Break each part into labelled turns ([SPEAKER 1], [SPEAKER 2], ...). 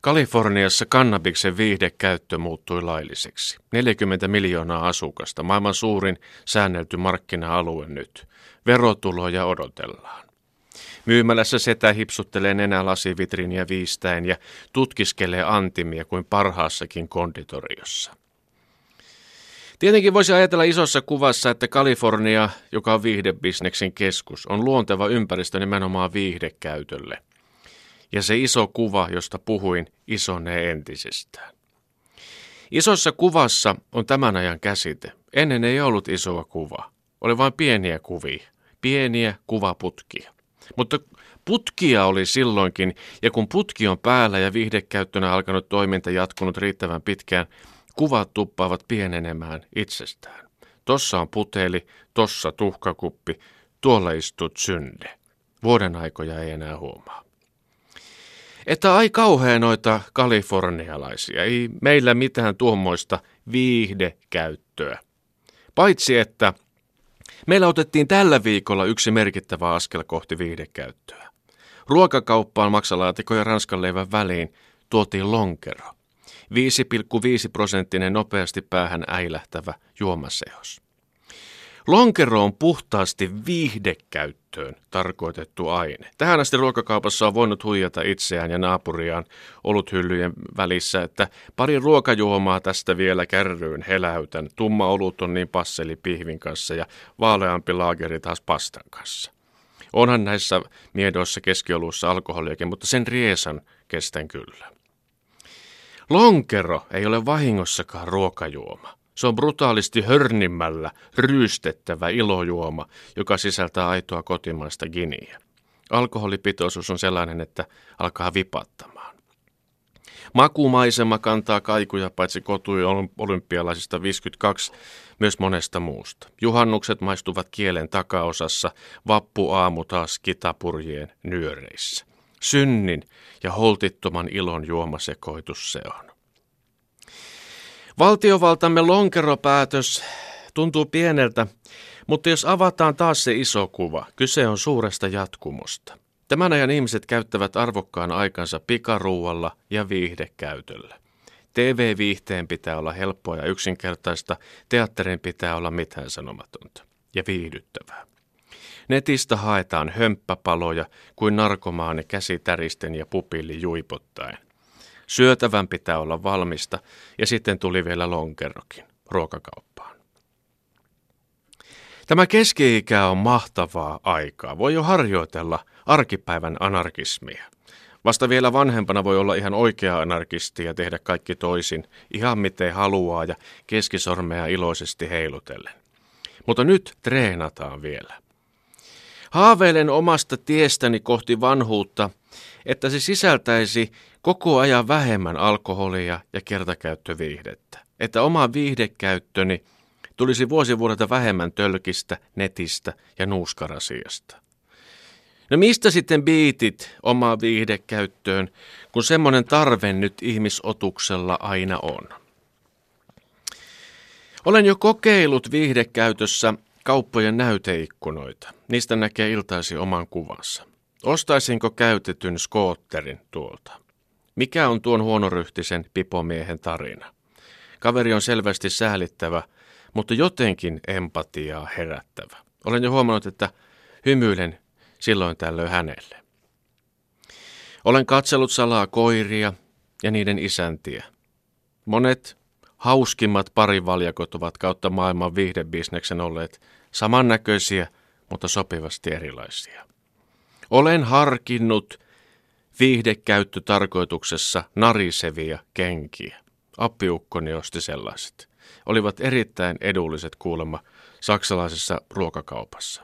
[SPEAKER 1] Kaliforniassa kannabiksen viihdekäyttö muuttui lailliseksi. 40 miljoonaa asukasta, maailman suurin säännelty markkina-alue nyt. Verotuloja odotellaan. Myymälässä setä hipsuttelee nenä lasivitriiniä viistäen ja tutkiskelee antimia kuin parhaassakin konditoriossa. Tietenkin voisi ajatella isossa kuvassa, että Kalifornia, joka on viihdebisneksen keskus, on luonteva ympäristö nimenomaan viihdekäytölle – ja se iso kuva, josta puhuin, isonee entisestään. Isossa kuvassa on tämän ajan käsite. Ennen ei ollut isoa kuvaa. Oli vain pieniä kuvia, pieniä kuvaputkia. Mutta putkia oli silloinkin, ja kun putki on päällä ja viihdekäyttönä alkanut toiminta jatkunut riittävän pitkään, kuvat tuppaavat pienenemään itsestään. Tossa on puteli, tossa tuhkakuppi, tuolla istut synde. Vuoden aikoja ei enää huomaa että ai kauhean noita kalifornialaisia, ei meillä mitään tuommoista viihdekäyttöä. Paitsi että meillä otettiin tällä viikolla yksi merkittävä askel kohti viihdekäyttöä. Ruokakauppaan maksalaatikko ja ranskan leivän väliin tuotiin lonkero. 5,5 prosenttinen nopeasti päähän äilähtävä juomasehos. Lonkero on puhtaasti viihdekäyttöön tarkoitettu aine. Tähän asti ruokakaupassa on voinut huijata itseään ja naapuriaan oluthyllyjen välissä, että pari ruokajuomaa tästä vielä kärryyn heläytän. Tumma olut on niin passeli pihvin kanssa ja vaaleampi laageri taas pastan kanssa. Onhan näissä miedoissa keskioluissa alkoholiakin, mutta sen riesan kestän kyllä. Lonkero ei ole vahingossakaan ruokajuoma. Se on brutaalisti hörnimmällä ryystettävä ilojuoma, joka sisältää aitoa kotimaista giniä. Alkoholipitoisuus on sellainen, että alkaa vipattamaan. Makumaisema kantaa kaikuja paitsi kotui olympialaisista 52 myös monesta muusta. Juhannukset maistuvat kielen takaosassa, vappuaamu taas kitapurjien nyöreissä. Synnin ja holtittoman ilon juomasekoitus se on. Valtiovaltamme lonkeropäätös tuntuu pieneltä, mutta jos avataan taas se iso kuva, kyse on suuresta jatkumosta. Tämän ajan ihmiset käyttävät arvokkaan aikansa pikaruualla ja viihdekäytöllä. TV-viihteen pitää olla helppoa ja yksinkertaista, teatterin pitää olla mitään sanomatonta ja viihdyttävää. Netistä haetaan hömppäpaloja kuin narkomaani käsitäristen ja pupilli juipottaen. Syötävän pitää olla valmista ja sitten tuli vielä lonkerokin ruokakauppaan. Tämä keski-ikä on mahtavaa aikaa. Voi jo harjoitella arkipäivän anarkismia. Vasta vielä vanhempana voi olla ihan oikea anarkisti ja tehdä kaikki toisin, ihan miten haluaa ja keskisormea iloisesti heilutellen. Mutta nyt treenataan vielä. Haaveilen omasta tiestäni kohti vanhuutta, että se sisältäisi koko ajan vähemmän alkoholia ja kertakäyttöviihdettä. Että oma viihdekäyttöni tulisi vuosi vuodelta vähemmän tölkistä, netistä ja nuuskarasiasta. No mistä sitten biitit omaan viihdekäyttöön, kun semmoinen tarve nyt ihmisotuksella aina on? Olen jo kokeillut viihdekäytössä kauppojen näyteikkunoita. Niistä näkee iltaisi oman kuvansa. Ostaisinko käytetyn skootterin tuolta? Mikä on tuon huonoryhtisen pipomiehen tarina? Kaveri on selvästi säälittävä, mutta jotenkin empatiaa herättävä. Olen jo huomannut, että hymyilen silloin tällöin hänelle. Olen katsellut salaa koiria ja niiden isäntiä. Monet hauskimmat parivaljakot ovat kautta maailman viihdebisneksen olleet samannäköisiä, mutta sopivasti erilaisia. Olen harkinnut viihdekäyttötarkoituksessa narisevia kenkiä. Appiukkoni osti sellaiset. Olivat erittäin edulliset kuulemma saksalaisessa ruokakaupassa.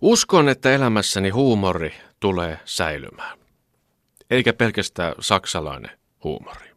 [SPEAKER 1] Uskon, että elämässäni huumori tulee säilymään. Eikä pelkästään saksalainen huumori.